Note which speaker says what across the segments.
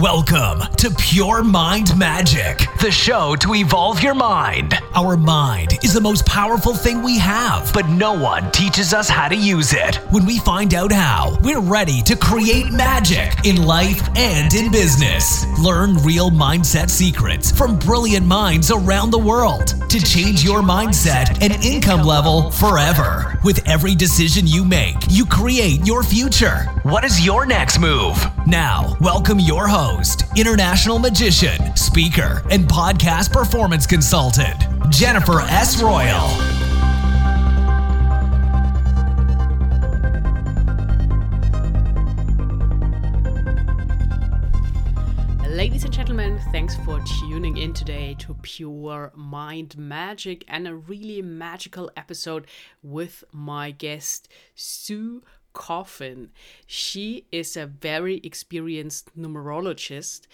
Speaker 1: Welcome to Pure Mind Magic, the show to evolve your mind. Our mind is the most powerful thing we have, but no one teaches us how to use it. When we find out how, we're ready to create magic in life and in business. Learn real mindset secrets from brilliant minds around the world to change your mindset and income level forever. With every decision you make, you create your future. What is your next move? Now, welcome your host, international magician, speaker, and podcast performance consultant, Jennifer S. Royal.
Speaker 2: Ladies and gentlemen, thanks for tuning in today to Pure Mind Magic and a really magical episode with my guest, Sue Coffin. She is a very experienced numerologist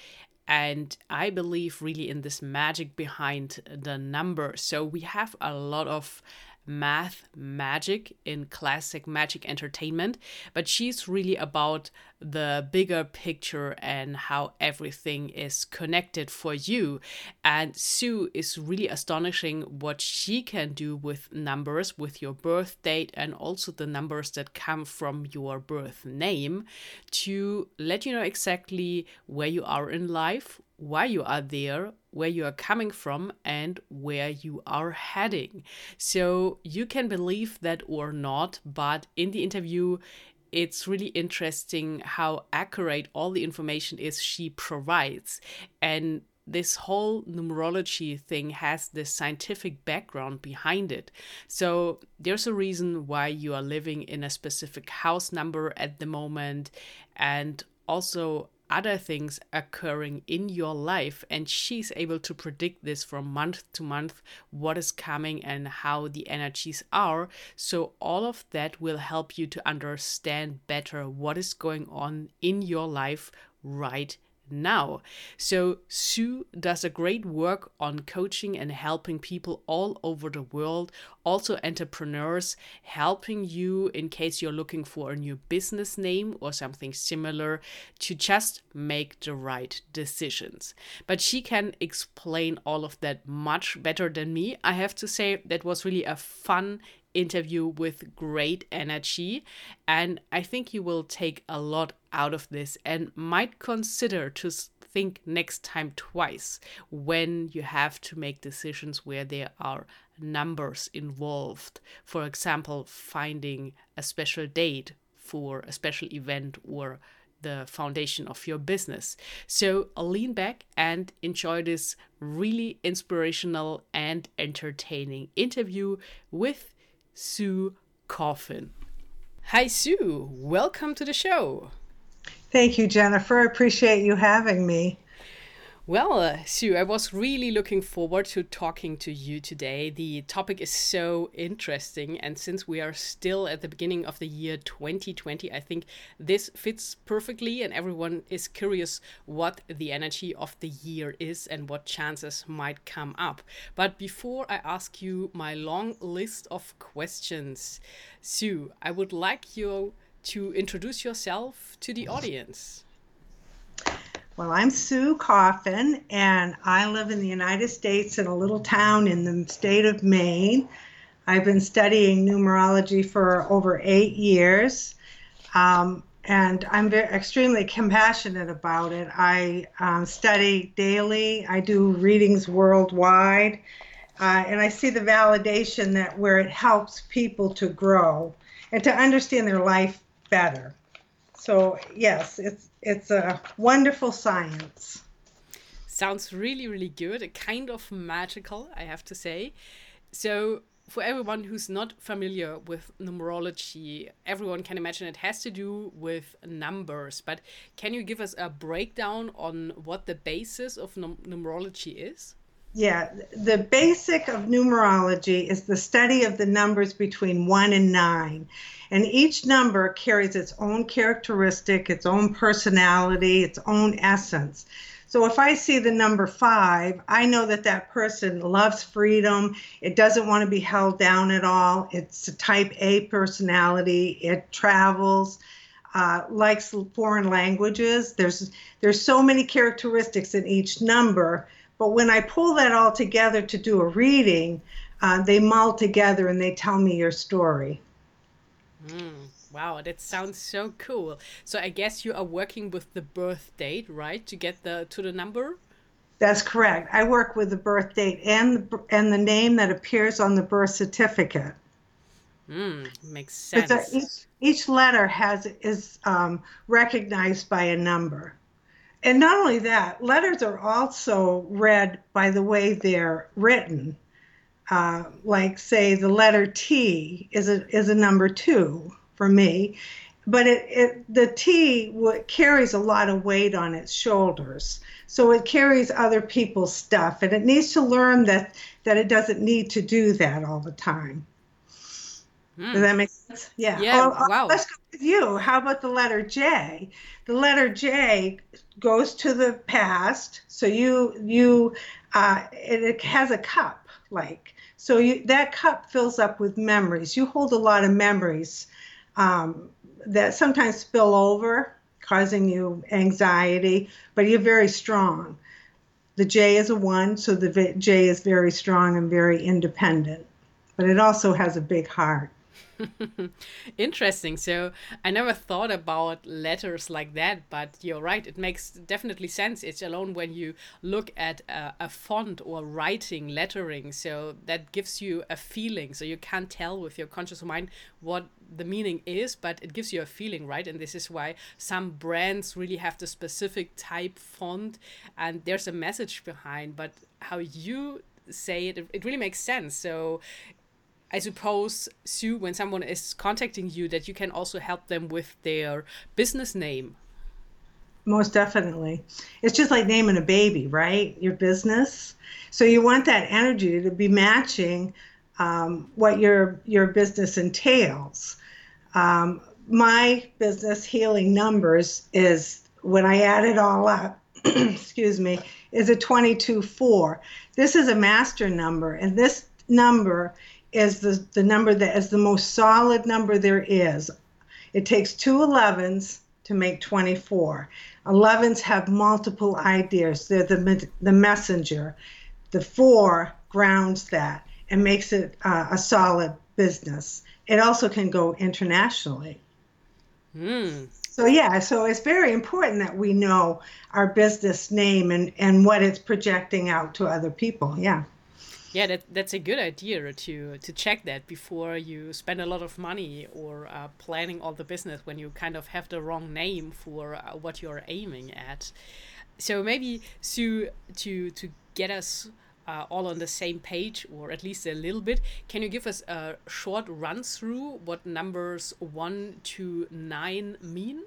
Speaker 2: and I believe really in this magic behind the number. So we have a lot of math magic in classic magic entertainment, but she's really about the bigger picture and how everything is connected for you. And Sue is really astonishing what she can do with numbers, with your birth date, and also the numbers that come from your birth name to let you know exactly where you are in life, why you are there, where you are coming from, and where you are heading. So you can believe that or not, but in the interview, it's really interesting how accurate all the information is she provides. And this whole numerology thing has this scientific background behind it. So there's a reason why you are living in a specific house number at the moment, and also other things occurring in your life and she's able to predict this from month to month what is coming and how the energies are so all of that will help you to understand better what is going on in your life right now. So, Sue does a great work on coaching and helping people all over the world, also entrepreneurs, helping you in case you're looking for a new business name or something similar to just make the right decisions. But she can explain all of that much better than me. I have to say, that was really a fun interview with great energy. And I think you will take a lot out of this and might consider to think next time twice when you have to make decisions where there are numbers involved. For example, finding a special date for a special event or the foundation of your business. So lean back and enjoy this really inspirational and entertaining interview with Sue Coffin. Hi, Sue. Welcome to the show.
Speaker 3: Thank you, Jennifer. I appreciate you having me.
Speaker 2: Well, uh, Sue, I was really looking forward to talking to you today. The topic is so interesting, and since we are still at the beginning of the year 2020, I think this fits perfectly, and everyone is curious what the energy of the year is and what chances might come up. But before I ask you my long list of questions, Sue, I would like you to introduce yourself to the audience.
Speaker 3: Well, I'm Sue Coffin, and I live in the United States in a little town in the state of Maine. I've been studying numerology for over eight years, um, and I'm very, extremely compassionate about it. I um, study daily, I do readings worldwide, uh, and I see the validation that where it helps people to grow and to understand their life better. So, yes, it's it's a wonderful science.
Speaker 2: Sounds really, really good. A kind of magical, I have to say. So, for everyone who's not familiar with numerology, everyone can imagine it has to do with numbers. But can you give us a breakdown on what the basis of num numerology is?
Speaker 3: Yeah, the basic of numerology is the study of the numbers between one and nine. And each number carries its own characteristic, its own personality, its own essence. So if I see the number five, I know that that person loves freedom. It doesn't want to be held down at all. It's a type A personality. It travels. uh, likes foreign languages. There's there's so many characteristics in each number, but when I pull that all together to do a reading, uh, they mull together and they tell me your story.
Speaker 2: Mm, wow, that sounds so cool. So I guess you are working with the birth date, right, to get the to the number.
Speaker 3: That's correct. I work with the birth date and the, and the name that appears on the birth certificate.
Speaker 2: Mm, makes sense.
Speaker 3: Each, each letter has is um, recognized by a number. And not only that, letters are also read by the way they're written. Uh, like, say, the letter T is a, is a number two for me, but it, it the T w- carries a lot of weight on its shoulders. So it carries other people's stuff, and it needs to learn that, that it doesn't need to do that all the time. Mm. Does that make sense? Yeah.
Speaker 2: Yeah. Oh, wow.
Speaker 3: Let's go you. How about the letter J? The letter J goes to the past. So you you uh, it, it has a cup like so you that cup fills up with memories. You hold a lot of memories um, that sometimes spill over, causing you anxiety. But you're very strong. The J is a one, so the J is very strong and very independent. But it also has a big heart.
Speaker 2: Interesting. So I never thought about letters like that, but you're right. It makes definitely sense. It's alone when you look at a, a, font or writing, lettering. So that gives you a feeling. So you can't tell with your conscious mind what the meaning is, but it gives you a feeling, right? And this is why some brands really have the specific type font and there's a message behind. But how you say it, it really makes sense. So I suppose, Sue, when someone is contacting you, that you can also help them with their business name.
Speaker 3: Most definitely. It's just like naming a baby, right? Your business. So you want that energy to be matching um, what your your business entails. Um, my business healing numbers is when I add it all up. excuse me, is a 22-4. This is a master number, and this number is the, the number that is the most solid number there is. It takes two 11s to make 24. 11s have multiple ideas, they're the, the messenger. The four grounds that and makes it uh, a solid business. It also can go internationally.
Speaker 2: Mm.
Speaker 3: So, yeah, so it's very important that we know our business name and, and what it's projecting out to other people. Yeah.
Speaker 2: Yeah, that, that's a good idea to to check that before you spend a lot of money or uh, planning all the business when you kind of have the wrong name for uh, what you're aiming at. So maybe Sue, to to get us uh, all on the same page or at least a little bit, can you give us a short run through what numbers one to nine mean?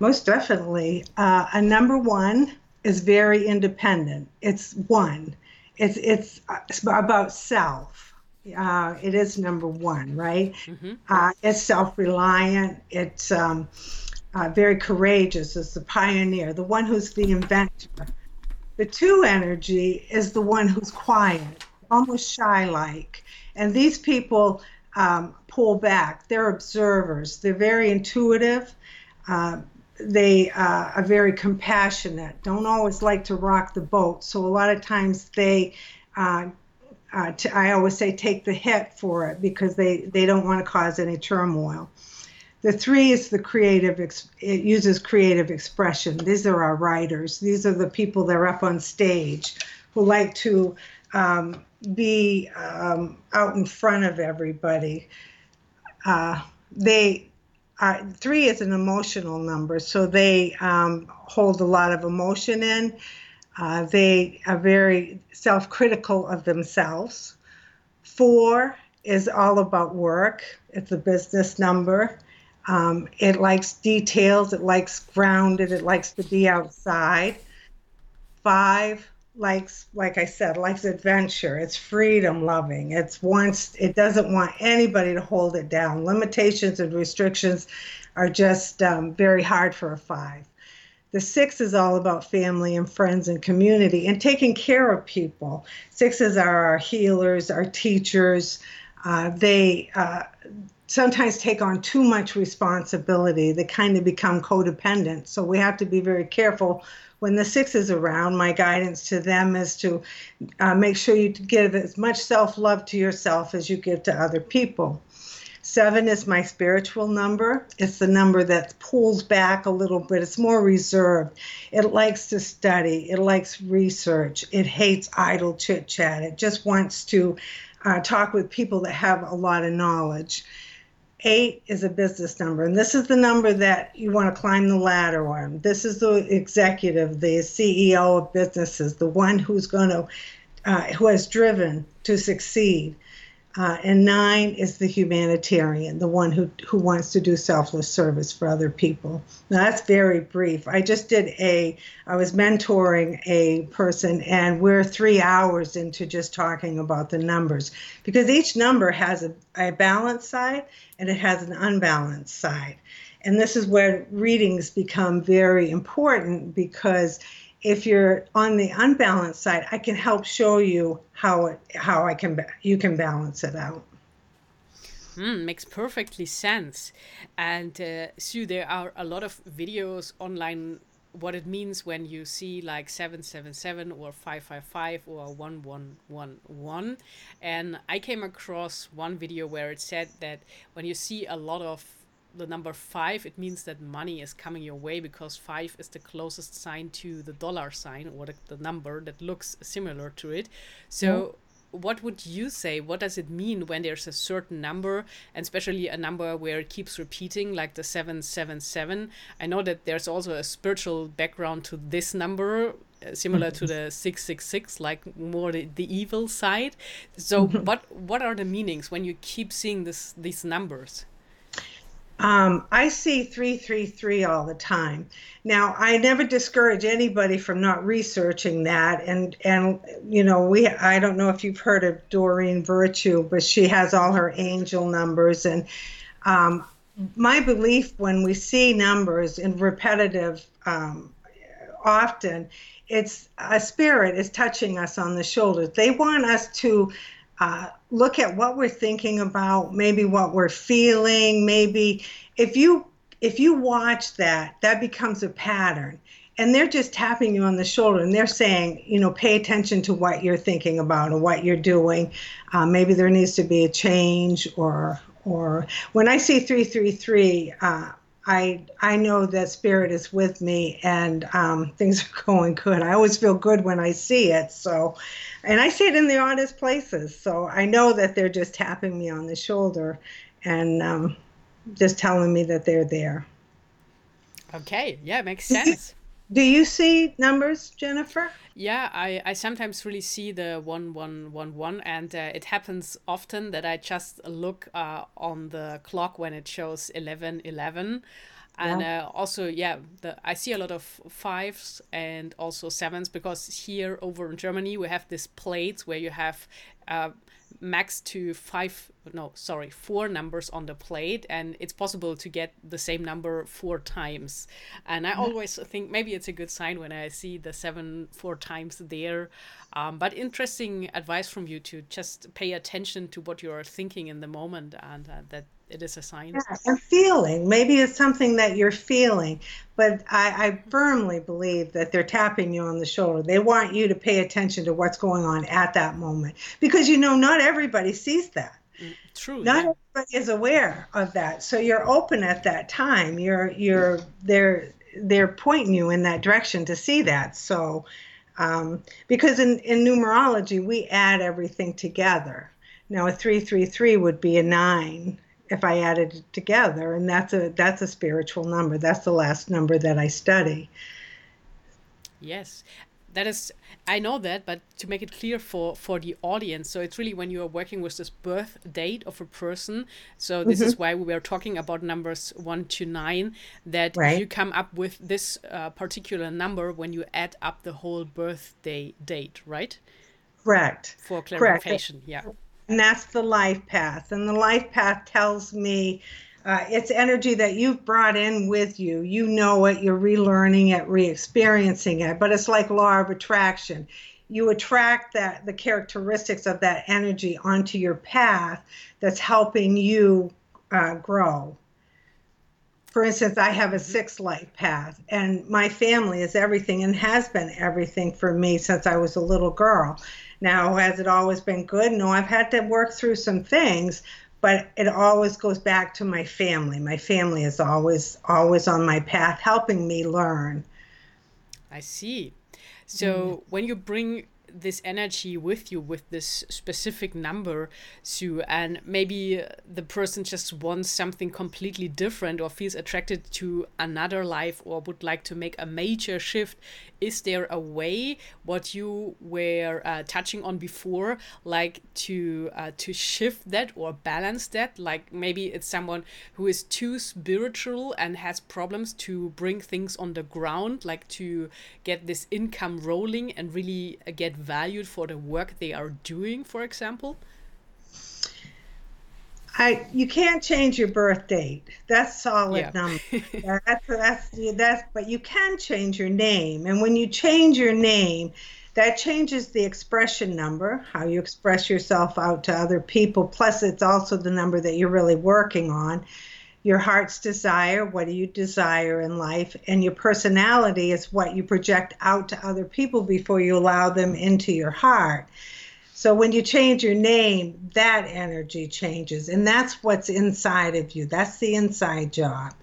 Speaker 3: Most definitely. Uh, a number one is very independent. It's one it's it's, it's about self. Uh, it is number one, right? Mm-hmm. Uh, it's self-reliant. It's um, uh, very courageous. It's the pioneer, the one who's the inventor. The two energy is the one who's quiet, almost shy-like, and these people um, pull back. They're observers. They're very intuitive. Uh, they uh, are very compassionate, don't always like to rock the boat. So a lot of times they, uh, uh, t- I always say, take the hit for it because they, they don't want to cause any turmoil. The three is the creative, ex- it uses creative expression. These are our writers. These are the people that are up on stage who like to um, be um, out in front of everybody. Uh, they uh, three is an emotional number, so they um, hold a lot of emotion in. Uh, they are very self critical of themselves. Four is all about work, it's a business number. Um, it likes details, it likes grounded, it likes to be outside. Five likes like i said likes adventure. It's freedom loving. It's wants it doesn't want anybody to hold it down. Limitations and restrictions are just um, very hard for a five. The six is all about family and friends and community and taking care of people. Sixes are our healers our teachers. Uh, they uh, sometimes take on too much responsibility. They kind of become codependent. So we have to be very careful when the six is around. My guidance to them is to uh, make sure you give as much self love to yourself as you give to other people. Seven is my spiritual number. It's the number that pulls back a little bit. It's more reserved. It likes to study. It likes research. It hates idle chit chat. It just wants to uh, talk with people that have a lot of knowledge. Eight is a business number, and this is the number that you want to climb the ladder on. This is the executive, the CEO of businesses, the one who's going to, uh, who has driven to succeed. Uh, and nine is the humanitarian, the one who, who wants to do selfless service for other people. Now, that's very brief. I just did a, I was mentoring a person, and we're three hours into just talking about the numbers because each number has a, a balanced side and it has an unbalanced side. And this is where readings become very important because if you're on the unbalanced side, I can help show you how it how I can you can balance it out.
Speaker 2: Mm, makes perfectly sense. And uh, Sue, there are a lot of videos online what it means when you see like 777 or 555 or 1111 and i came across one video where it said that when you see a lot of the number five, it means that money is coming your way because five is the closest sign to the dollar sign or the, the number that looks similar to it. So, what would you say? What does it mean when there's a certain number, and especially a number where it keeps repeating, like the 777? I know that there's also a spiritual background to this number. Uh, similar to the 666 like more the, the evil side so what what are the meanings when you keep seeing this these numbers
Speaker 3: um, I see 333 all the time. Now, I never discourage anybody from not researching that. And, and you know, we I don't know if you've heard of Doreen Virtue, but she has all her angel numbers. And um, my belief when we see numbers in repetitive um, often, it's a spirit is touching us on the shoulders. They want us to uh, look at what we're thinking about, maybe what we're feeling, maybe if you if you watch that, that becomes a pattern. And they're just tapping you on the shoulder and they're saying, you know, pay attention to what you're thinking about and what you're doing. Uh, maybe there needs to be a change or or when I see 333, uh, I I know that spirit is with me and um, things are going good. I always feel good when I see it. So and I see it in the oddest places. So I know that they're just tapping me on the shoulder and um, just telling me that they're there.
Speaker 2: Okay, yeah, it makes sense.
Speaker 3: Do you see numbers, Jennifer?
Speaker 2: Yeah, I, I sometimes really see the 1111, and uh, it happens often that I just look uh, on the clock when it shows 1111 and yeah. uh, also yeah the i see a lot of fives and also sevens because here over in germany we have this plate where you have uh, max to five no sorry four numbers on the plate and it's possible to get the same number four times and i mm-hmm. always think maybe it's a good sign when i see the seven four times there um, but interesting advice from you to just pay attention to what you're thinking in the moment and uh, that it is a sign.
Speaker 3: Yeah, and feeling. Maybe it's something that you're feeling, but I, I, firmly believe that they're tapping you on the shoulder. They want you to pay attention to what's going on at that moment because you know not everybody sees that.
Speaker 2: Mm, true.
Speaker 3: Not yeah. everybody is aware of that. So you're open at that time. You're you're they're they're pointing you in that direction to see that. So um, because in, in numerology we add everything together. Now a three three three would be a nine if I added it together, and that's a that's a spiritual number. That's the last number that I study.
Speaker 2: Yes, that is I know that, but to make it clear for for the audience, so it's really when you are working with this birth date of a person. So this mm-hmm. is why we were talking about numbers one to nine. That right. you come up with this uh, particular number when you add up the whole birthday date, right?
Speaker 3: Correct.
Speaker 2: For clarification, Correct. yeah
Speaker 3: and that's the life path. And the life path tells me uh, it's energy that you've brought in with you. You know it, you're relearning it, re experiencing it, but it's like law of attraction. You attract that the characteristics of that energy onto your path that's helping you uh, grow. For instance, I have a six life path, and my family is everything and has been everything for me since I was a little girl. Now, has it always been good? No, I've had to work through some things, but it always goes back to my family. My family is always always on my path, helping me learn.
Speaker 2: I see. So mm. when you bring this energy with you with this specific number, Sue, and maybe the person just wants something completely different or feels attracted to another life or would like to make a major shift. Is there a way what you were uh, touching on before like to uh, to shift that or balance that? Like maybe it's someone who is too spiritual and has problems to bring things on the ground like to get this income rolling and really uh, get valued for the work they are doing for example
Speaker 3: I you can't change your birth date. That's solid yeah. number. that's that's that's but you can change your name. And when you change your name, that changes the expression number, how you express yourself out to other people. Plus it's also the number that you're really working on. Your heart's desire, what do you desire in life? And your personality is what you project out to other people before you allow them into your heart. So when you change your name, that energy changes, and that's what's inside of you. That's the inside job.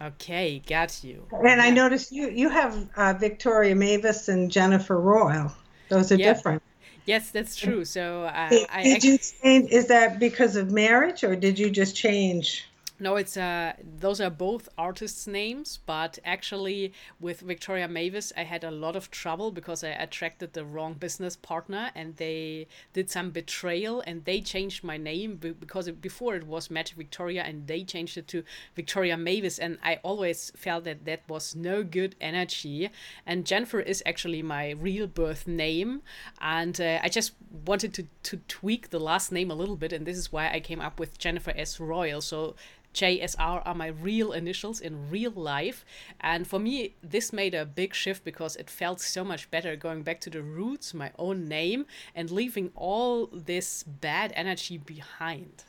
Speaker 2: Okay, got you.
Speaker 3: And I noticed you you have uh, Victoria Mavis and Jennifer Royal. Those are yep. different.
Speaker 2: Yes, that's true. So uh,
Speaker 3: did, I did you change? Is that because of marriage, or did you just change?
Speaker 2: No, it's uh those are both artists' names, but actually with Victoria Mavis I had a lot of trouble because I attracted the wrong business partner and they did some betrayal and they changed my name because before it was Magic Victoria and they changed it to Victoria Mavis and I always felt that that was no good energy. And Jennifer is actually my real birth name and uh, I just wanted to to tweak the last name a little bit and this is why I came up with Jennifer S. Royal. So JSR are my real initials in real life. And for me, this made a big shift because it felt so much better going back to the roots, my own name, and leaving all this bad energy behind.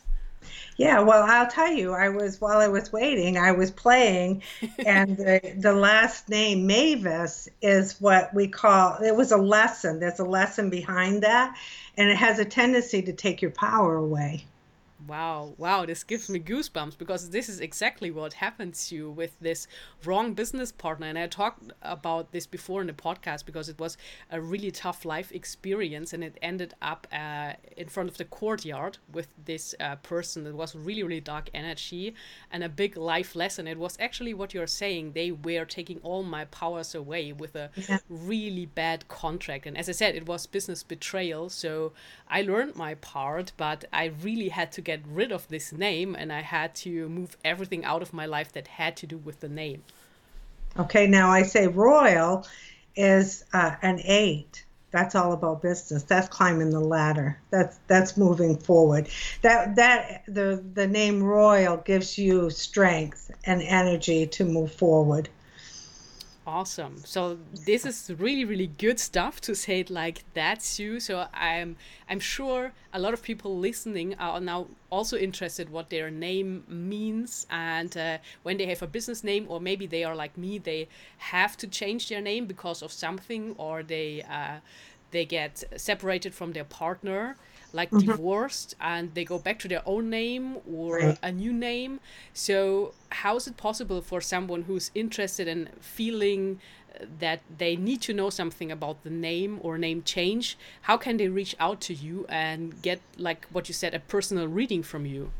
Speaker 3: Yeah, well, I'll tell you, I was while I was waiting, I was playing, and the, the last name Mavis is what we call it was a lesson. There's a lesson behind that, and it has a tendency to take your power away.
Speaker 2: Wow, wow, this gives me goosebumps because this is exactly what happens to you with this wrong business partner. And I talked about this before in the podcast because it was a really tough life experience and it ended up uh, in front of the courtyard with this uh, person. that was really, really dark energy and a big life lesson. It was actually what you're saying. They were taking all my powers away with a yeah. really bad contract. And as I said, it was business betrayal. So I learned my part, but I really had to get get rid of this name and I had to move everything out of my life that had to do with the name.
Speaker 3: Okay, now I say royal is uh, an eight. That's all about business. That's climbing the ladder. That's that's moving forward. That that the the name royal gives you strength and energy to move forward.
Speaker 2: Awesome. So this is really, really good stuff to say it like that's you So I'm I'm sure a lot of people listening are now also interested what their name means and uh, when they have a business name or maybe they are like me, they have to change their name because of something or they uh, they get separated from their partner like mm-hmm. divorced and they go back to their own name or right. a new name. So, how is it possible for someone who's interested in feeling that they need to know something about the name or name change? How can they reach out to you and get, like what you said, a personal reading from you?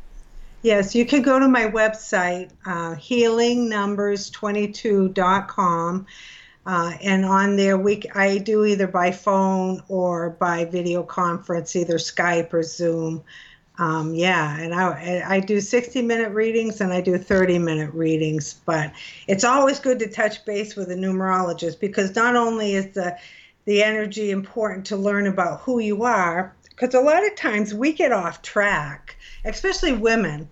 Speaker 3: Yes, you can go to my website, uh, healingnumbers22.com uh, and on there, we I do either by phone or by video conference, either Skype or Zoom. Um, yeah, and I I do 60 minute readings and I do 30 minute readings, but it's always good to touch base with a numerologist because not only is the the energy important to learn about who you are, because a lot of times we get off track, especially women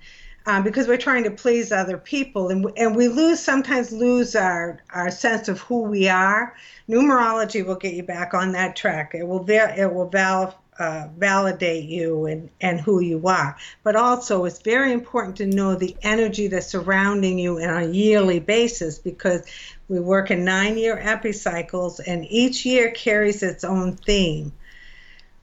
Speaker 3: um, because we're trying to please other people and, and we lose sometimes lose our, our sense of who we are numerology will get you back on that track it will it will val, uh, validate you and, and who you are. But also, it's very important to know the energy that's surrounding you on a yearly basis because we work in nine year epicycles and each year carries its own theme.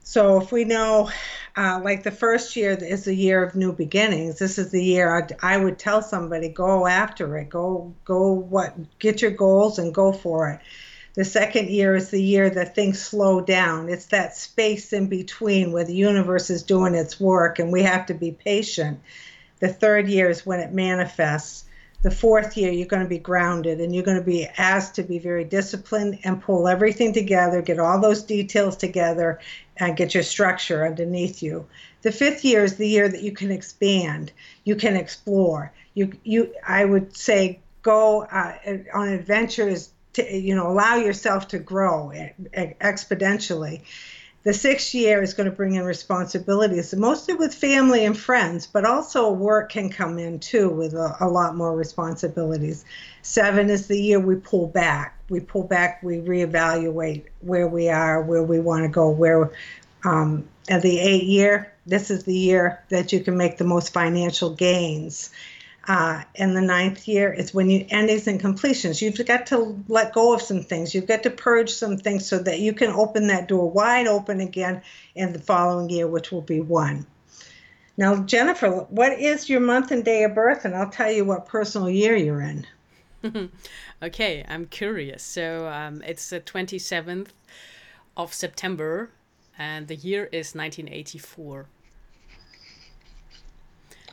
Speaker 3: So if we know, uh, like the first year is the year of new beginnings. This is the year I'd, I would tell somebody go after it, go go what get your goals and go for it. The second year is the year that things slow down. It's that space in between where the universe is doing its work and we have to be patient. The third year is when it manifests. The fourth year, you're going to be grounded and you're going to be asked to be very disciplined and pull everything together, get all those details together, and get your structure underneath you. The fifth year is the year that you can expand, you can explore. You, you, I would say, go uh, on adventures to, you know, allow yourself to grow exponentially. The sixth year is going to bring in responsibilities, mostly with family and friends, but also work can come in too with a, a lot more responsibilities. Seven is the year we pull back. We pull back, we reevaluate where we are, where we want to go, where um, and the eight year, this is the year that you can make the most financial gains uh, and the ninth year is when you endings and completions. You've got to let go of some things. You've got to purge some things so that you can open that door wide open again in the following year, which will be one. Now, Jennifer, what is your month and day of birth? And I'll tell you what personal year you're in.
Speaker 2: okay, I'm curious. So um, it's the 27th of September, and the year is 1984.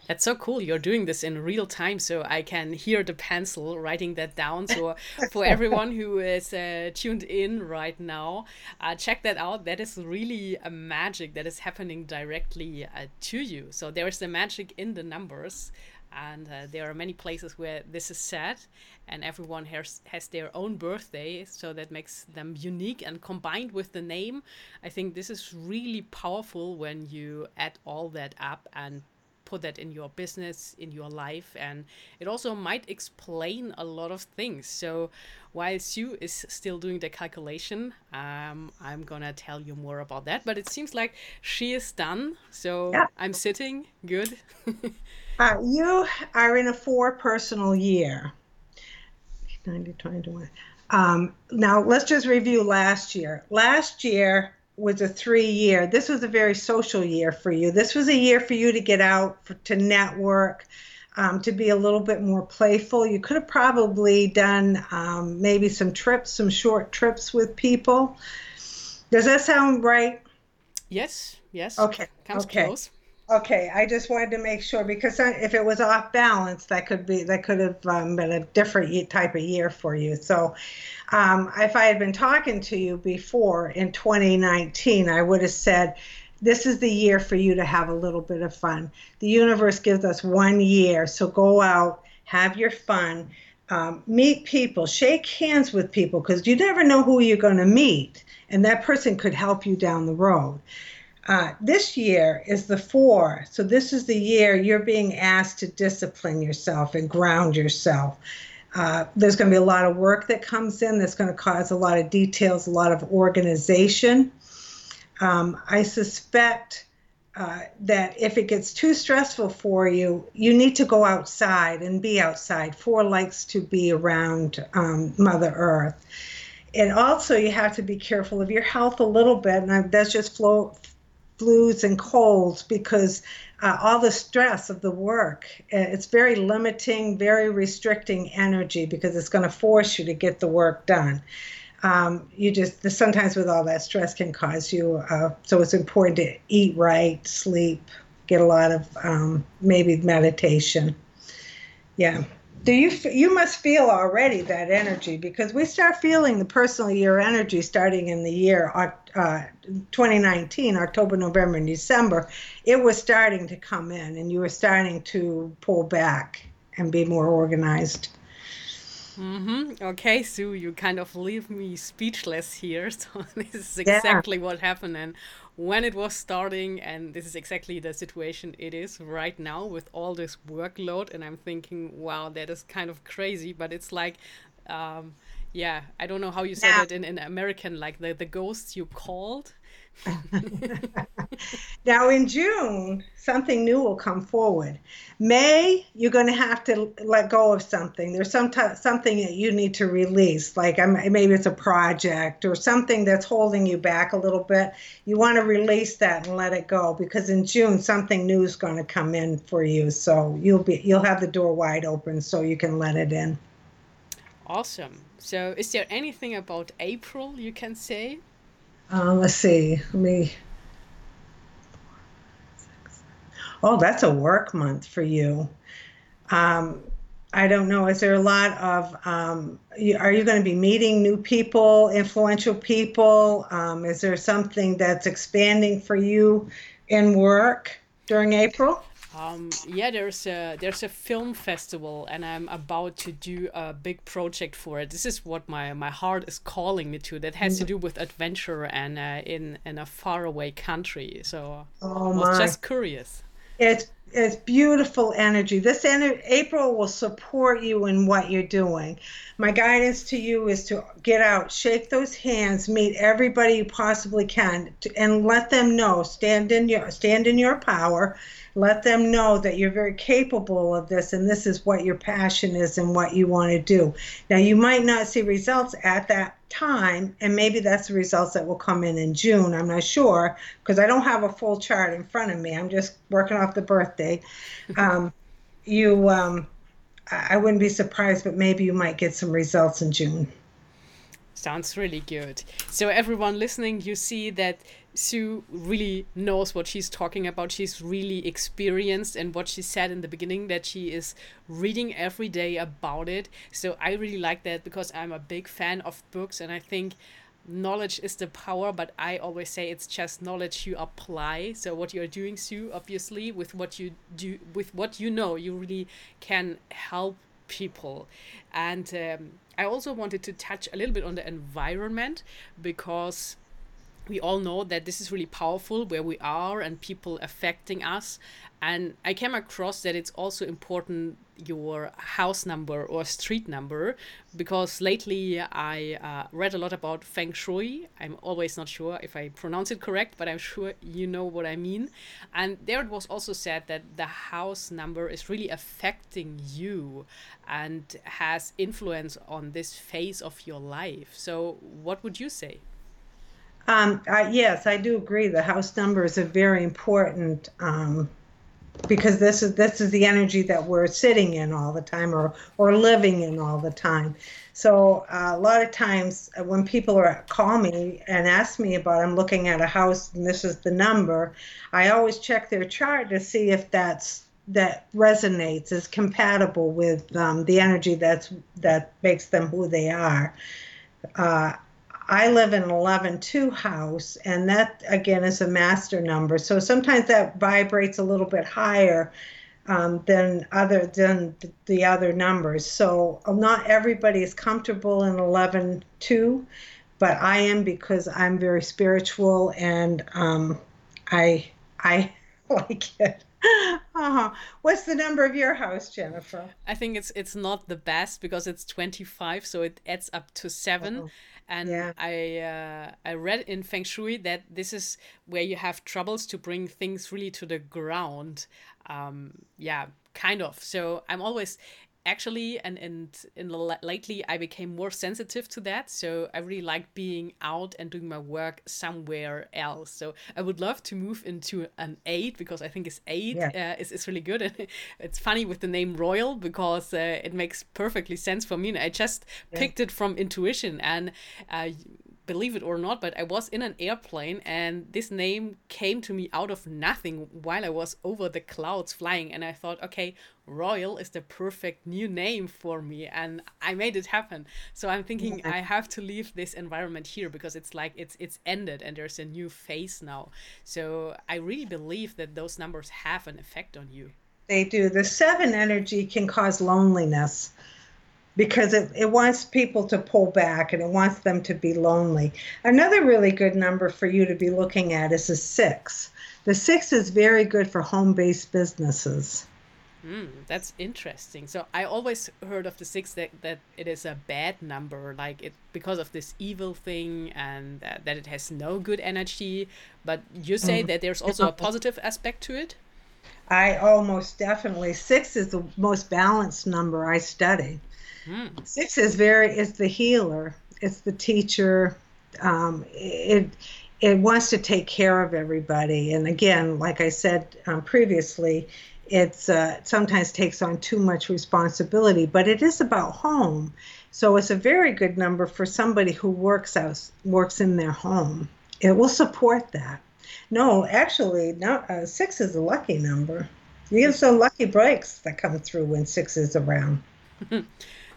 Speaker 2: That's so cool. You're doing this in real time, so I can hear the pencil writing that down. So, for everyone who is uh, tuned in right now, uh, check that out. That is really a magic that is happening directly uh, to you. So, there is the magic in the numbers, and uh, there are many places where this is said, and everyone has, has their own birthday, so that makes them unique. And combined with the name, I think this is really powerful when you add all that up and put that in your business, in your life, and it also might explain a lot of things. So while Sue is still doing the calculation, um, I'm gonna tell you more about that. But it seems like she is done. So yeah. I'm sitting good.
Speaker 3: uh, you are in a four personal year. 90, 20, Um, now let's just review last year. Last year, was a three year. This was a very social year for you. This was a year for you to get out, for, to network, um, to be a little bit more playful. You could have probably done um, maybe some trips, some short trips with people. Does that sound right?
Speaker 2: Yes, yes.
Speaker 3: Okay.
Speaker 2: Comes
Speaker 3: okay.
Speaker 2: close.
Speaker 3: Okay, I just wanted to make sure because if it was off balance, that could be that could have um, been a different type of year for you. So, um, if I had been talking to you before in 2019, I would have said, This is the year for you to have a little bit of fun. The universe gives us one year, so go out, have your fun, um, meet people, shake hands with people, because you never know who you're going to meet, and that person could help you down the road. Uh, this year is the four, so this is the year you're being asked to discipline yourself and ground yourself. Uh, there's going to be a lot of work that comes in that's going to cause a lot of details, a lot of organization. Um, I suspect uh, that if it gets too stressful for you, you need to go outside and be outside. Four likes to be around um, Mother Earth. And also, you have to be careful of your health a little bit, and that's just flow, flus and colds because uh, all the stress of the work. Uh, it's very limiting, very restricting energy because it's going to force you to get the work done. Um, you just sometimes with all that stress can cause you. Uh, so it's important to eat right, sleep, get a lot of um, maybe meditation. Yeah do you you must feel already that energy because we start feeling the personal year energy starting in the year uh, 2019 october november and december it was starting to come in and you were starting to pull back and be more organized
Speaker 2: Mm-hmm. Okay, Sue, you kind of leave me speechless here. So this is exactly yeah. what happened and when it was starting, and this is exactly the situation it is right now with all this workload. And I'm thinking, wow, that is kind of crazy. But it's like um, yeah, I don't know how you said it in, in American, like the, the ghosts you called.
Speaker 3: now in June, something new will come forward. May, you're going to have to let go of something. There's some t- something that you need to release, like um, maybe it's a project or something that's holding you back a little bit. You want to release that and let it go because in June something new is going to come in for you. So you'll be you'll have the door wide open so you can let it in.
Speaker 2: Awesome. So, is there anything about April you can say?
Speaker 3: Uh, let's see. Let me. Oh, that's a work month for you. Um, I don't know. Is there a lot of? Um, are you going to be meeting new people, influential people? Um, is there something that's expanding for you in work during April?
Speaker 2: Um, yeah, there's a there's a film festival, and I'm about to do a big project for it. This is what my my heart is calling me to. That has to do with adventure and uh, in in a faraway country. So oh I was just curious.
Speaker 3: It's it's beautiful energy. This ener- April will support you in what you're doing. My guidance to you is to get out, shake those hands, meet everybody you possibly can, to, and let them know. Stand in your stand in your power let them know that you're very capable of this and this is what your passion is and what you want to do. Now, you might not see results at that time, and maybe that's the results that will come in in June. I'm not sure because I don't have a full chart in front of me. I'm just working off the birthday. Um, you, um, I wouldn't be surprised, but maybe you might get some results in June.
Speaker 2: Sounds really good. So, everyone listening, you see that Sue really knows what she's talking about. She's really experienced, and what she said in the beginning that she is reading every day about it. So I really like that because I'm a big fan of books, and I think knowledge is the power. But I always say it's just knowledge you apply. So what you're doing, Sue, obviously, with what you do, with what you know, you really can help people, and. Um, I also wanted to touch a little bit on the environment because we all know that this is really powerful where we are and people affecting us. And i came across that it's also important your house number or street number because lately i uh, read a lot about feng shui. I'm always not sure if i pronounce it correct but i'm sure you know what i mean. And there it was also said that the house number is really affecting you and has influence on this phase of your life. So what would you say
Speaker 3: um, I, yes, I do agree. The house numbers are very important um, because this is this is the energy that we're sitting in all the time, or or living in all the time. So uh, a lot of times uh, when people are call me and ask me about, I'm looking at a house and this is the number. I always check their chart to see if that's that resonates is compatible with um, the energy that's that makes them who they are. Uh, I live in an 11-2 house, and that again is a master number. So sometimes that vibrates a little bit higher um, than other than the other numbers. So not everybody is comfortable in 11-2, but I am because I'm very spiritual and um, I I like it. Uh-huh. What's the number of your house, Jennifer?
Speaker 2: I think it's it's not the best because it's 25, so it adds up to 7 Uh-oh and yeah. I uh, I read in Feng Shui that this is where you have troubles to bring things really to the ground. Um, yeah, kind of. So I'm always actually and and in lately i became more sensitive to that. So i really like being out and doing my work somewhere else. So i would love to move into an eight because i think it's eight yeah. uh, is, is really good. And it's funny with the name royal because uh, it makes perfectly sense for me. And i just yeah. picked it from intuition. And uh, believe it or not, but I was in an airplane and this name came to me out of nothing while I was over the clouds flying. And I thought, okay, Royal is the perfect new name for me. And I made it happen. So I'm thinking I have to leave this environment here because it's like it's it's ended and there's a new phase now. So I really believe that those numbers have an effect on you.
Speaker 3: They do. The seven energy can cause loneliness because it, it wants people to pull back and it wants them to be lonely. Another really good number for you to be looking at is a six. The six is very good for home based businesses.
Speaker 2: Mm, that's interesting. So I always heard of the six that, that it is a bad number, like it because of this evil thing and that, that it has no good energy. But you say mm. that there's also a positive aspect to it.
Speaker 3: I almost definitely six is the most balanced number I study. Six is very is the healer. It's the teacher. Um, it it wants to take care of everybody. And again, like I said um, previously, it's uh, it sometimes takes on too much responsibility, but it is about home. So it's a very good number for somebody who works out works in their home. It will support that. No, actually, no, uh, six is a lucky number. You get some lucky breaks that come through when six is around.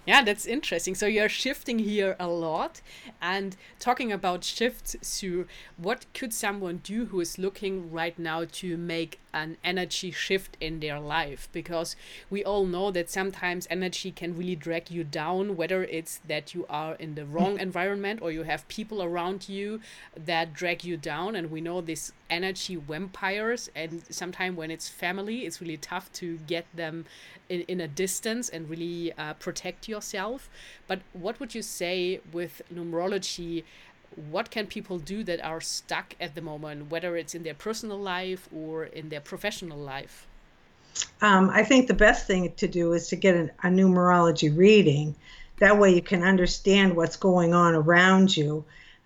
Speaker 2: Yeah, that's interesting. So you're shifting here a lot. And talking about shifts, Sue, what could someone do who is looking right now to make an energy shift in their life? Because we all know that sometimes energy can really drag you down, whether it's that you are in the wrong environment or you have people around you that drag you down. And we know this energy vampires. And sometimes when it's family, it's really tough to get them in, in a distance and really uh, protect yourself. But what would you say with numerology? What can people do that are stuck at the moment, whether it's in their personal life or in their professional life?
Speaker 3: Um, I think the best thing to do is to get an, a numerology reading. That way, you can understand what's going on around you.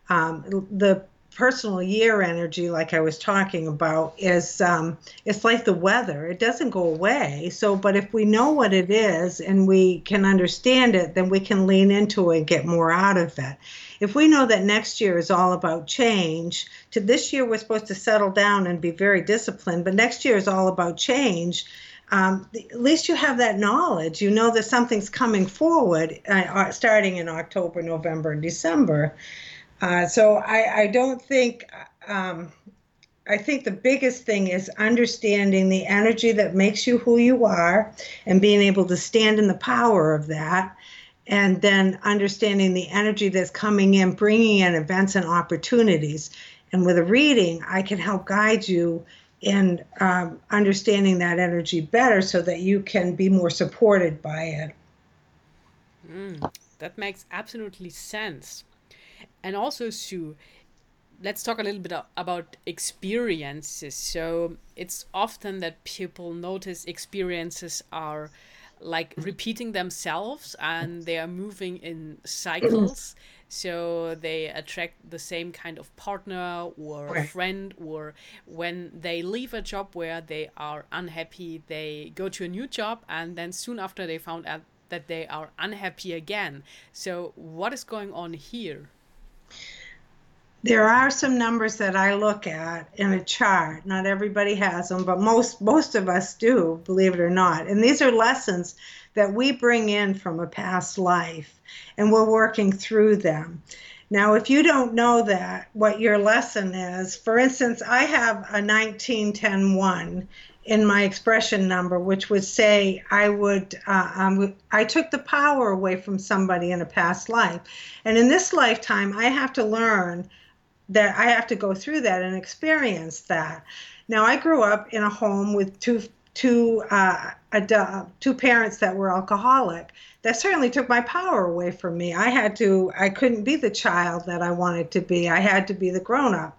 Speaker 3: Um, the personal year energy, like I was talking about, is um, it's like the weather. It doesn't go away. So, but if we know what it is and we can understand it, then we can lean into it and get more out of it. If we know that next year is all about change, to this year we're supposed to settle down and be very disciplined, but next year is all about change. Um, at least you have that knowledge. You know that something's coming forward, uh, uh starting in October, November, and December. Uh, so I, I, don't think, um, I think the biggest thing is understanding the energy that makes you who you are and being able to stand in the power of that. And then understanding the energy that's coming in, bringing in events and opportunities. And with a reading, I can help guide you in um, understanding that energy better so that you can be more supported by it.
Speaker 2: Mm, that makes absolutely sense and also Sue, let's talk a little bit about experiences. So it's often that people notice experiences are like repeating themselves and they are moving in cycles. So they attract the same kind of partner or friend, or when they leave a job where they are unhappy, they go to a new job and then soon after they found out that they are unhappy again. So, what is going on here?
Speaker 3: There are some numbers that I look at in a chart. Not everybody has them, but most most of us do, believe it or not. And these are lessons that we bring in from a past life, and we're working through them. Now, if you don't know that, what your lesson is, for instance, I have a 1910-1 in my expression number, which would say I would uh, um, I took the power away from somebody in a past life, and in this lifetime I have to learn that I have to go through that and experience that. Now I grew up in a home with two two uh, two parents that were alcoholic. That certainly took my power away from me. I had to I couldn't be the child that I wanted to be. I had to be the grown up.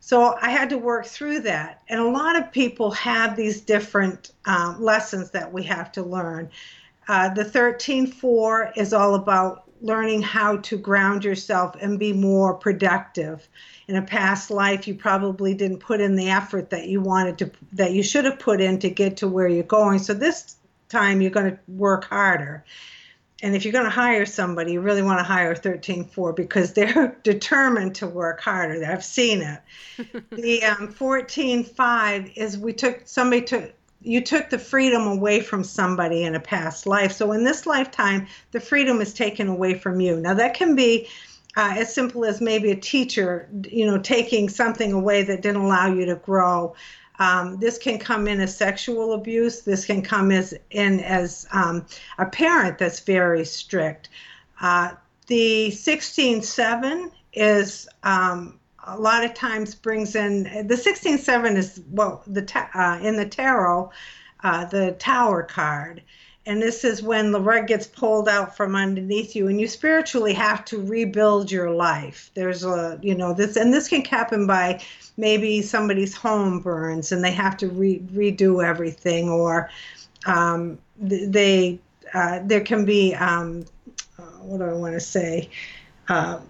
Speaker 3: So I had to work through that. And a lot of people have these different um, lessons that we have to learn. Uh, the 13-4 is all about learning how to ground yourself and be more productive. In a past life, you probably didn't put in the effort that you wanted to, that you should have put in to get to where you're going. So this time, you're going to work harder. And if you're going to hire somebody, you really want to hire 13-4 because they're determined to work harder. I've seen it. the um, 14-5 is we took somebody took you took the freedom away from somebody in a past life. So in this lifetime, the freedom is taken away from you. Now that can be uh, as simple as maybe a teacher, you know, taking something away that didn't allow you to grow. Um, this can come in as sexual abuse. This can come as in as um, a parent that's very strict. Uh, the 16-7 is um, a lot of times brings in the 16-7 is well the uh, in the tarot uh, the Tower card. And this is when the rug gets pulled out from underneath you, and you spiritually have to rebuild your life. There's a, you know, this, and this can happen by maybe somebody's home burns and they have to re- redo everything, or um, they, uh, there can be, um, uh, what do I want to say? Uh,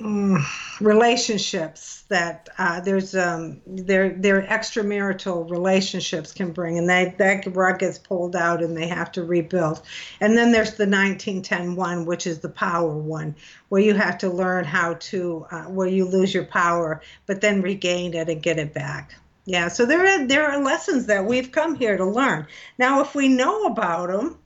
Speaker 3: mm, relationships that uh, there's um, their their extramarital relationships can bring, and they, that rug gets pulled out and they have to rebuild. And then there's the 1910 one, which is the power one, where you have to learn how to uh, where you lose your power, but then regain it and get it back. Yeah, so there are there are lessons that we've come here to learn. Now, if we know about them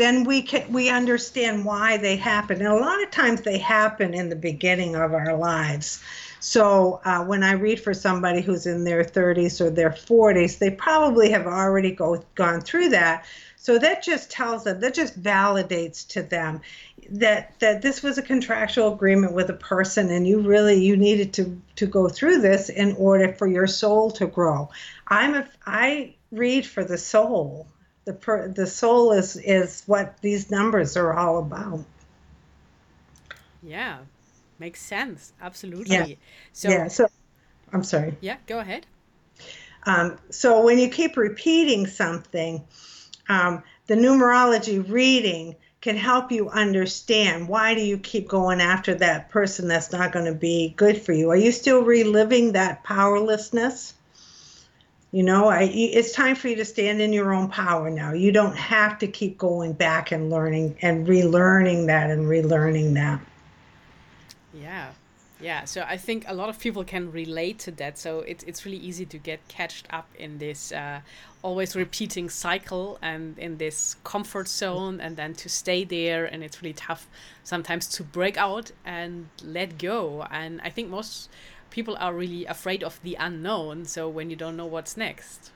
Speaker 3: then we can we understand why they happen. And a lot of times they happen in the beginning of our lives. So uh, when i read for somebody who's in their 30s or their 40s they probably have already go, gone through that. So that just tells them that just validates to them that that this was a contractual agreement with a person and you really you needed to to go through this in order for your soul to grow. I'm a i read for the soul the per, the soul is is what these numbers are all about.
Speaker 2: Yeah, makes sense. Absolutely.
Speaker 3: Yeah. So, yeah. So, I'm sorry.
Speaker 2: Yeah. Go ahead.
Speaker 3: Um, so when you keep repeating something, um, the numerology reading can help you understand why do you keep going after that person that's not going to be good for you. Are you still reliving that powerlessness? You know, I, it's time for you to stand in your own power now. You don't have to keep going back and learning and relearning that and relearning that.
Speaker 2: Yeah. Yeah, so I think a lot of people can relate to that. So it's it's really easy to get catched up in this uh, always repeating cycle and in this comfort zone, and then to stay there. And it's really tough sometimes to break out and let go. And I think most people are really afraid of the unknown. So when you don't know what's next.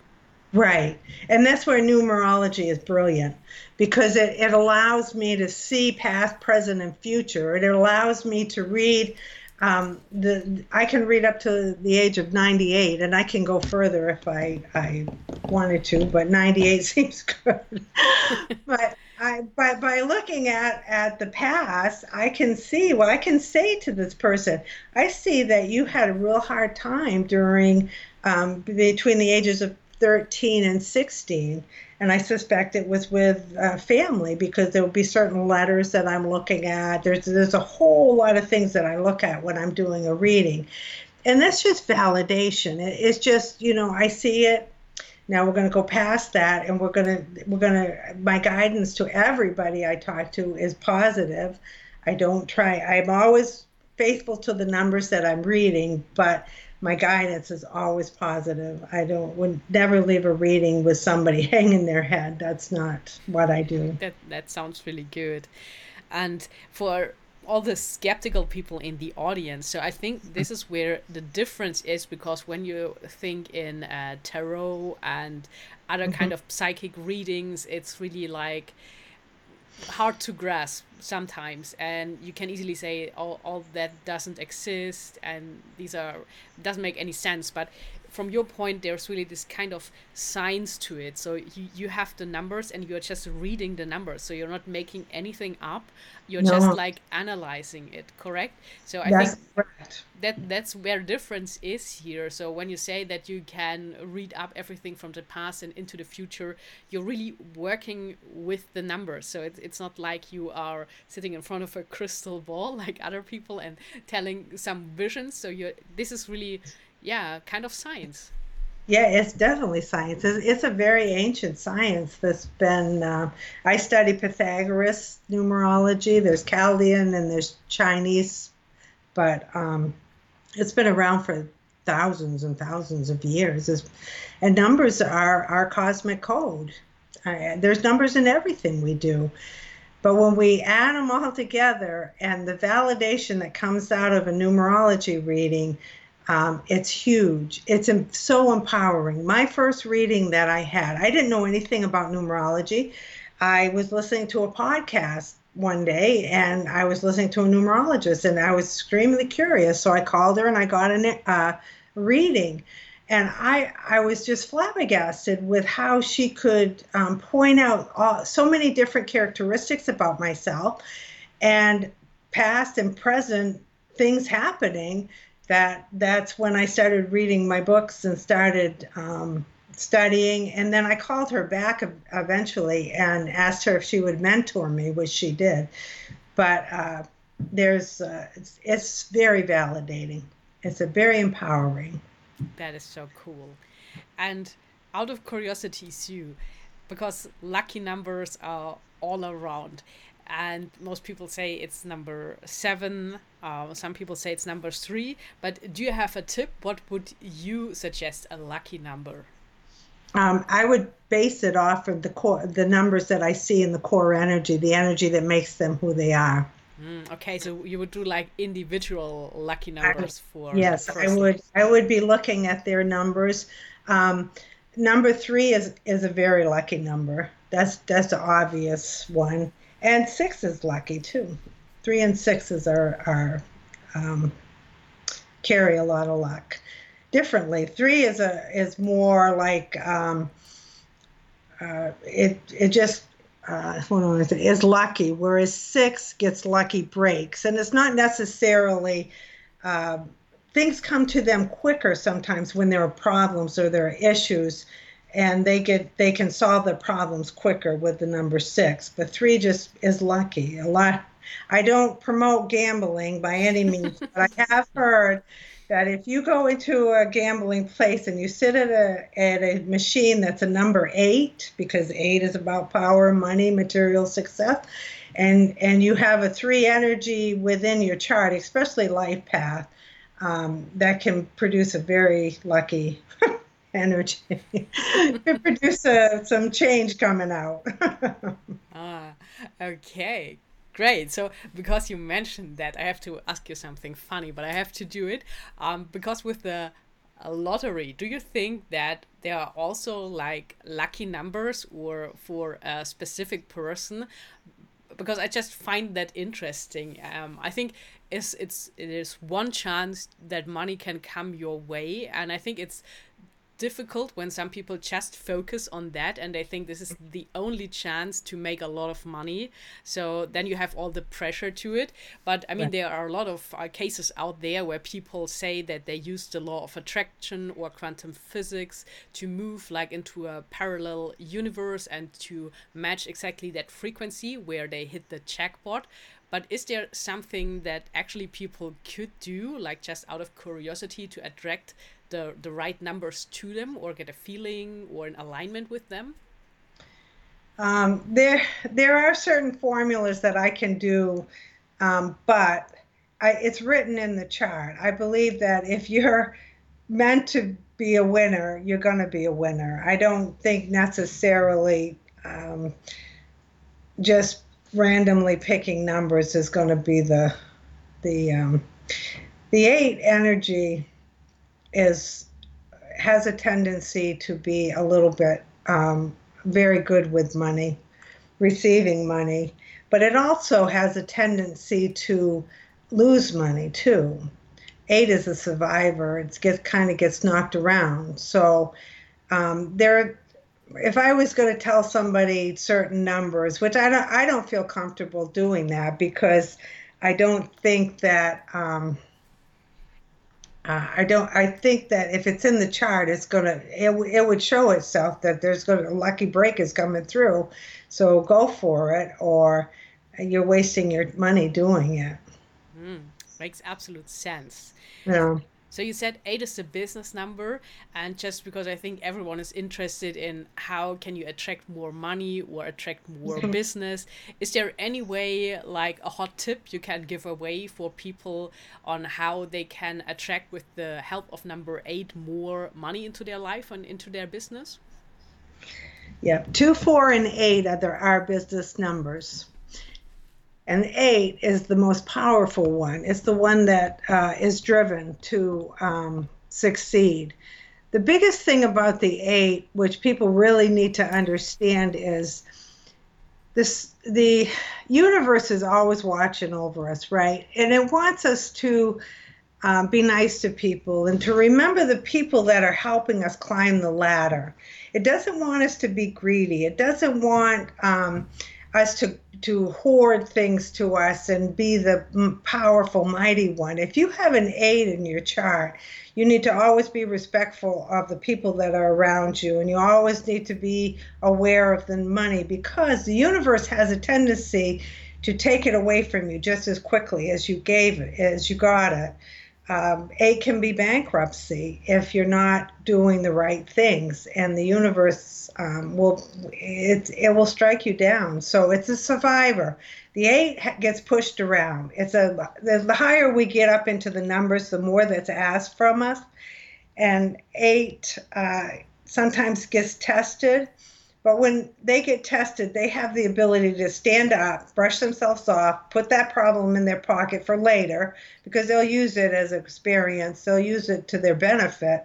Speaker 3: Right. And that's where numerology is brilliant because it, it allows me to see past, present, and future. It allows me to read. Um, the I can read up to the age of 98, and I can go further if I, I wanted to, but 98 seems good. but I, by, by looking at, at the past, I can see, what I can say to this person, I see that you had a real hard time during um, between the ages of 13 and 16. And I suspect it was with uh, family because there will be certain letters that I'm looking at. There's, there's a whole lot of things that I look at when I'm doing a reading. And that's just validation. It, it's just, you know, I see it now we're going to go past that, and we're going to we're going to. My guidance to everybody I talk to is positive. I don't try. I'm always faithful to the numbers that I'm reading, but my guidance is always positive. I don't would never leave a reading with somebody hanging their head. That's not what I do.
Speaker 2: That that sounds really good. And for all the skeptical people in the audience. So I think this is where the difference is because when you think in uh, tarot and other mm-hmm. kind of psychic readings, it's really like hard to grasp sometimes and you can easily say all, all that doesn't exist and these are doesn't make any sense but from your point there's really this kind of science to it. So you, you have the numbers and you're just reading the numbers. So you're not making anything up. You're no. just like analyzing it correct? So i that's think correct. that that's where difference is here. So when you say that you can read up everything from the past and into the future you're really working with the numbers. So it, it's not like you are sitting in front of a crystal ball like other people and telling some visions. So you're this is really yeah kind of science
Speaker 3: yeah, it's definitely science. It's, it's, a very ancient science that's been. Uh, I study Pythagoras numerology. There's Chaldean and there's Chinese, but um, it's been around for thousands and thousands of years. It's, and numbers are our cosmic code. Uh, there's numbers in everything we do. But when we add them all together and the validation that comes out of a numerology reading, um, it's huge. It's so empowering. My first reading that I had, I didn't know anything about numerology. I was listening to a podcast one day and I was listening to a numerologist and I was extremely curious. So I called her and I got a uh, reading. and I I was just flabbergasted with how she could um, point out all, so many different characteristics about myself, and past and present things happening. That that's when I started reading my books and started um, studying. And then I called her back eventually and asked her if she would mentor me, which she did. But uh, there's uh, it's, it's very validating. It's a very empowering.
Speaker 2: That is so cool. And out of curiosity, Sue, because lucky numbers are all around, and most people say it's number seven. Uh, some people say it's number three. But do you have a tip? What would you suggest a lucky number?
Speaker 3: Um, I would base it off of the core, the numbers that I see in the core energy, the energy that makes them who they are.
Speaker 2: Mm, okay, so you would do like individual lucky numbers
Speaker 3: I,
Speaker 2: for.
Speaker 3: Yes, I would. I would be looking at their numbers. Um, number three is is a very lucky number. That's that's the obvious one, and six is lucky too. Three and sixes are are um, carry a lot of luck. Differently, three is a is more like um, uh, it it just uh, is lucky, whereas six gets lucky breaks. And it's not necessarily, uh, things come to them quicker sometimes when there are problems or there are issues and they get they can solve their problems quicker with the number six. But three just is lucky. A lot i don't promote gambling by any means but i have heard that if you go into a gambling place and you sit at a at a machine that's a number eight, because eight is about power, money, material success, and and you have a three energy within your chart, especially life path, um, that can produce a very lucky energy. to produce a, some change coming out.
Speaker 2: ah, okay, Great. So, because you mentioned that, I have to ask you something funny, but I have to do it. Um, because with the lottery, do you think that there are also like lucky numbers or for a specific person? Because I just find that interesting. Um, I think it's it's it is one chance that money can come your way, and I think it's difficult when some people just focus on that and they think this is the only chance to make a lot of money. So then you have all the pressure to it. But I mean, right. there are a lot of uh, cases out there where people say that they use the law of attraction or quantum physics to move like into a parallel universe and to match exactly that frequency where they hit the jackpot. But is there something that actually people could do, like just out of curiosity, to attract the the right numbers to them or get a feeling or an alignment with them?
Speaker 3: Um, there there are certain formulas that I can do, um, but I, it's written in the chart. I believe that if you're meant to be a winner, you're going to be a winner. I don't think necessarily um, just randomly picking numbers is going to be the the um, the eight energy is has a tendency to be a little bit um, very good with money, receiving money, but it also has a tendency to lose money too. Eight is a survivor; it gets kind of gets knocked around. So um, there, if I was going to tell somebody certain numbers, which I don't, I don't feel comfortable doing that because I don't think that. Um, uh, I don't. I think that if it's in the chart, it's gonna. It, it would show itself that there's gonna a lucky break is coming through, so go for it, or you're wasting your money doing it.
Speaker 2: Mm, makes absolute sense.
Speaker 3: Yeah.
Speaker 2: So you said eight is the business number, and just because I think everyone is interested in how can you attract more money or attract more business, is there any way like a hot tip you can give away for people on how they can attract with the help of number eight more money into their life and into their business?
Speaker 3: Yeah, two, four, and eight are our business numbers and eight is the most powerful one. It's the one that uh, is driven to um, succeed. The biggest thing about the eight, which people really need to understand, is this: the universe is always watching over us, right? And it wants us to um, be nice to people, and to remember the people that are helping us climb the ladder. It doesn't want us to be greedy. It doesn't want um, us to to hoard things to us and be the powerful, mighty one. If you have an eight in your chart, you need to always be respectful of the people that are around you, and you always need to be aware of the money because the universe has a tendency to take it away from you just as quickly as you gave it, as you got it. Um, it can be bankruptcy if you're not doing the right things, and the universe um, will it it will strike you down. So it's a survivor. The eight gets pushed around. It's a the, the higher we get up into the numbers, the more that's asked from us, and eight uh, sometimes gets tested but when they get tested, they have the ability to stand up, brush themselves off, put that problem in their pocket for later because they'll use it as experience, they'll use it to their benefit,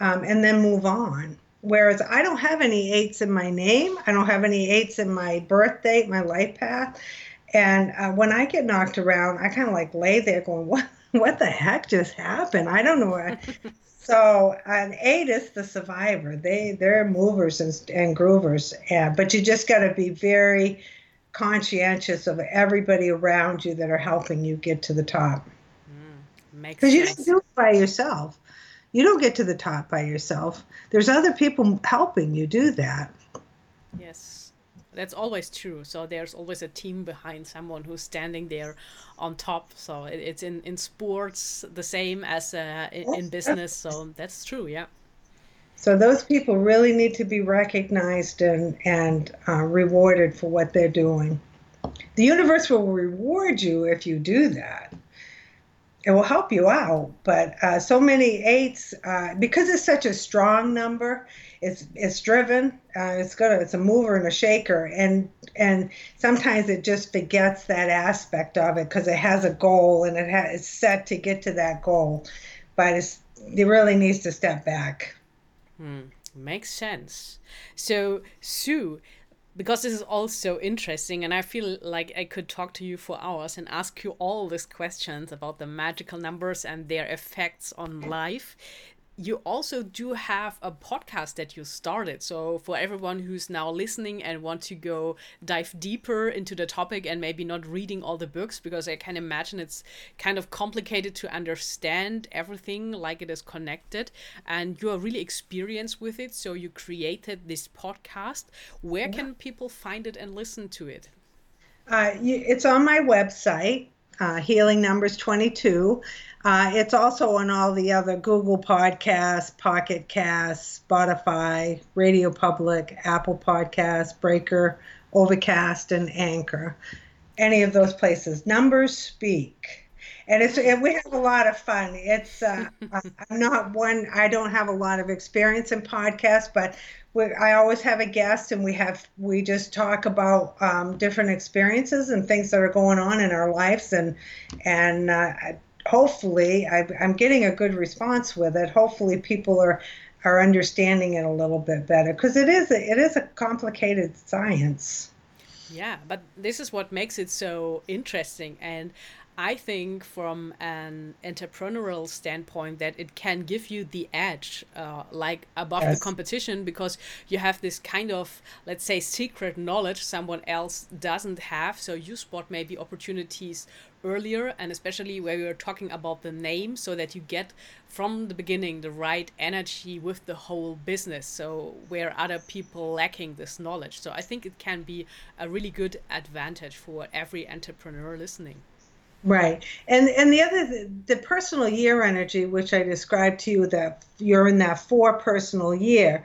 Speaker 3: um, and then move on. Whereas I don't have any eights in my name, I don't have any eights in my birth date, my life path. And uh, when I get knocked around, I kind of like lay there going, what? What the heck just happened? I don't know. So an eight is the survivor. They they're movers and, and groovers, and, but you just got to be very conscientious of everybody around you that are helping you get to the top. Because mm, you don't do it by yourself. You don't get to the top by yourself. There's other people helping you do that.
Speaker 2: Yes that's always true. So there's always a team behind someone who's standing there on top. So it, it's in in sports the same as uh, in, in business. So that's true. Yeah.
Speaker 3: So those people really need to be recognized and and uh, rewarded for what they're doing. The universe will reward you if you do that. It will help you out, but uh, so many eights uh, because it's such a strong number it's it's driven uh, it's gonna it's a mover and a shaker and and sometimes it just forgets that aspect of it because it has a goal and it it's set to get to that goal but it's it really needs to step back
Speaker 2: hmm. makes sense so sue because this is all so interesting and i feel like i could talk to you for hours and ask you all these questions about the magical numbers and their effects on life you also do have a podcast that you started. So for everyone who's now listening and want to go dive deeper into the topic and maybe not reading all the books because I can imagine it's kind of complicated to understand everything like it is connected and you are really experienced with it. So you created this podcast. Where yeah. can people find it and listen to it?
Speaker 3: Uh, it's on my website, uh, Healing Numbers 22. Uh, it's also on all the other Google Podcasts, Pocket Casts, Spotify, Radio Public, Apple Podcasts, Breaker, Overcast, and Anchor. Any of those places. Numbers speak. And it's and we have a lot of fun. It's uh, I'm not one. I don't have a lot of experience in podcasts, but we, I always have a guest, and we have we just talk about um, different experiences and things that are going on in our lives, and and uh, hopefully I, am getting a good response with it. Hopefully people are are understanding it a little bit better because it is a, it is a complicated science.
Speaker 2: Yeah, but this is what makes it so interesting and I think from an entrepreneurial standpoint that it can give you the edge, uh, like above yes. the competition, because you have this kind of, let's say, secret knowledge someone else doesn't have. So you spot maybe opportunities earlier, and especially where we were talking about the name, so that you get from the beginning the right energy with the whole business. So where other people lacking this knowledge. So I think it can be a really good advantage for every entrepreneur listening.
Speaker 3: Right. And and the other the personal year energy which I described to you that you're in that four personal year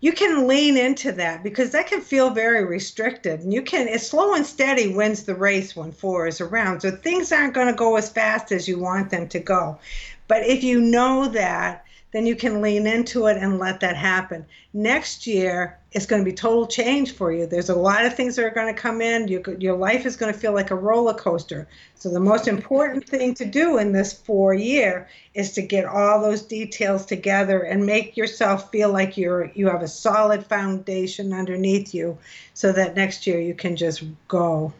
Speaker 3: you can lean into that because that can feel very restricted and you can it's slow and steady wins the race when four is around. So things aren't going to go as fast as you want them to go. But if you know that then you can lean into it and let that happen. Next year, it's going to be total change for you. There's a lot of things that are going to come in. You, your life is going to feel like a roller coaster. So the most important thing to do in this four year is to get all those details together and make yourself feel like you're you have a solid foundation underneath you, so that next year you can just go.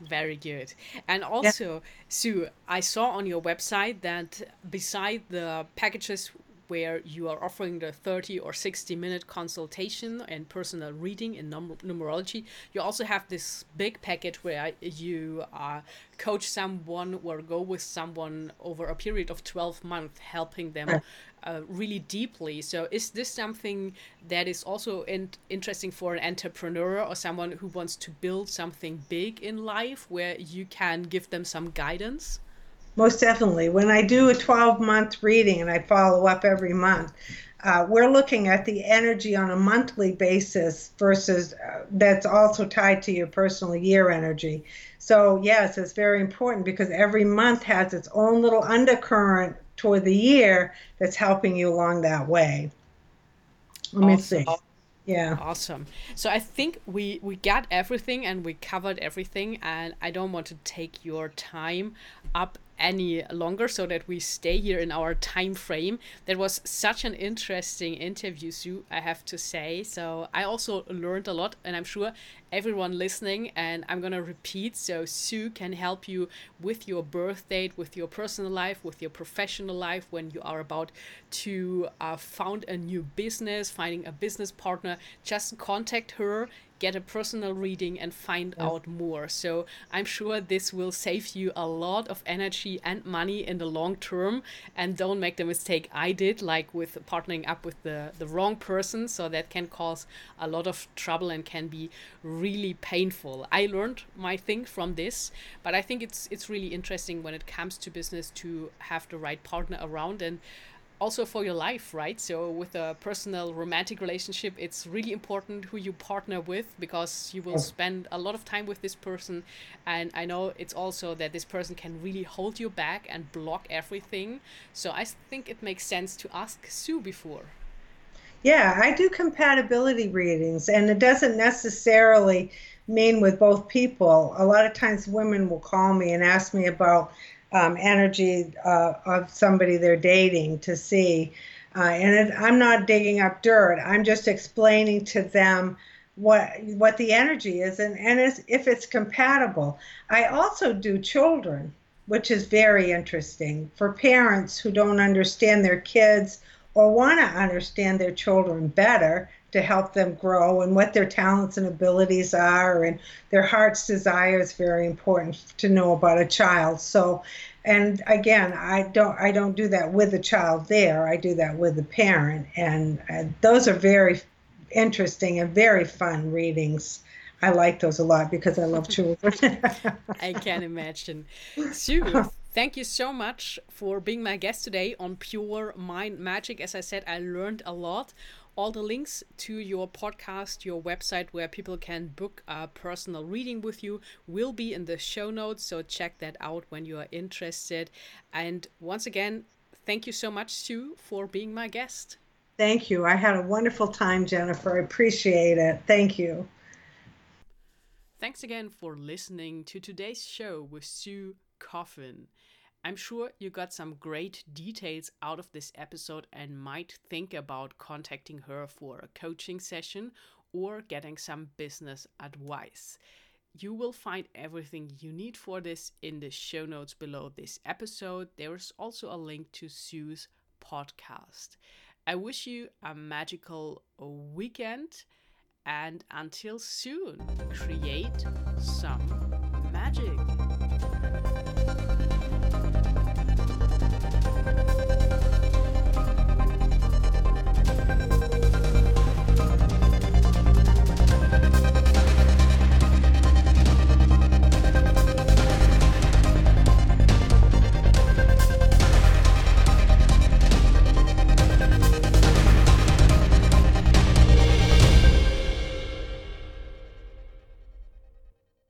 Speaker 2: Very good. And also, yeah. Sue, I saw on your website that beside the packages where you are offering the 30 or 60 minute consultation and personal reading in num- numerology. You also have this big package where you uh, coach someone or go with someone over a period of 12 months, helping them uh, really deeply. So, is this something that is also in- interesting for an entrepreneur or someone who wants to build something big in life where you can give them some guidance?
Speaker 3: Most definitely. When I do a 12 month reading and I follow up every month, uh, we're looking at the energy on a monthly basis versus uh, that's also tied to your personal year energy. So, yes, it's very important because every month has its own little undercurrent toward the year that's helping you along that way. Let me see. Yeah.
Speaker 2: Awesome. So I think we we got everything and we covered everything and I don't want to take your time up any longer so that we stay here in our time frame. That was such an interesting interview, Sue, I have to say. So I also learned a lot, and I'm sure everyone listening, and I'm gonna repeat so Sue can help you with your birth date, with your personal life, with your professional life when you are about to uh, found a new business, finding a business partner. Just contact her get a personal reading and find out more. So I'm sure this will save you a lot of energy and money in the long term. And don't make the mistake I did, like with partnering up with the, the wrong person. So that can cause a lot of trouble and can be really painful. I learned my thing from this, but I think it's it's really interesting when it comes to business to have the right partner around and also for your life, right? So with a personal romantic relationship, it's really important who you partner with because you will oh. spend a lot of time with this person. And I know it's also that this person can really hold you back and block everything. So I think it makes sense to ask Sue before.
Speaker 3: Yeah, I do compatibility readings, and it doesn't necessarily mean with both people. A lot of times women will call me and ask me about um, energy uh, of somebody they're dating to see. Uh, and it, I'm not digging up dirt. I'm just explaining to them what what the energy is and, and if it's compatible. I also do children, which is very interesting for parents who don't understand their kids or want to understand their children better to help them grow and what their talents and abilities are and their heart's desire is very important to know about a child. So and again i don't i don't do that with the child there. I do that with the parent. And uh, those are very interesting and very fun readings. I like those a lot because i love children.
Speaker 2: I can't imagine. Sue thank you so much for being my guest today on pure mind magic as i said i learned a lot all the links to your podcast, your website where people can book a personal reading with you will be in the show notes. So check that out when you are interested. And once again, thank you so much, Sue, for being my guest.
Speaker 3: Thank you. I had a wonderful time, Jennifer. I appreciate it. Thank you.
Speaker 2: Thanks again for listening to today's show with Sue Coffin. I'm sure you got some great details out of this episode and might think about contacting her for a coaching session or getting some business advice. You will find everything you need for this in the show notes below this episode. There is also a link to Sue's podcast. I wish you a magical weekend and until soon, create some magic.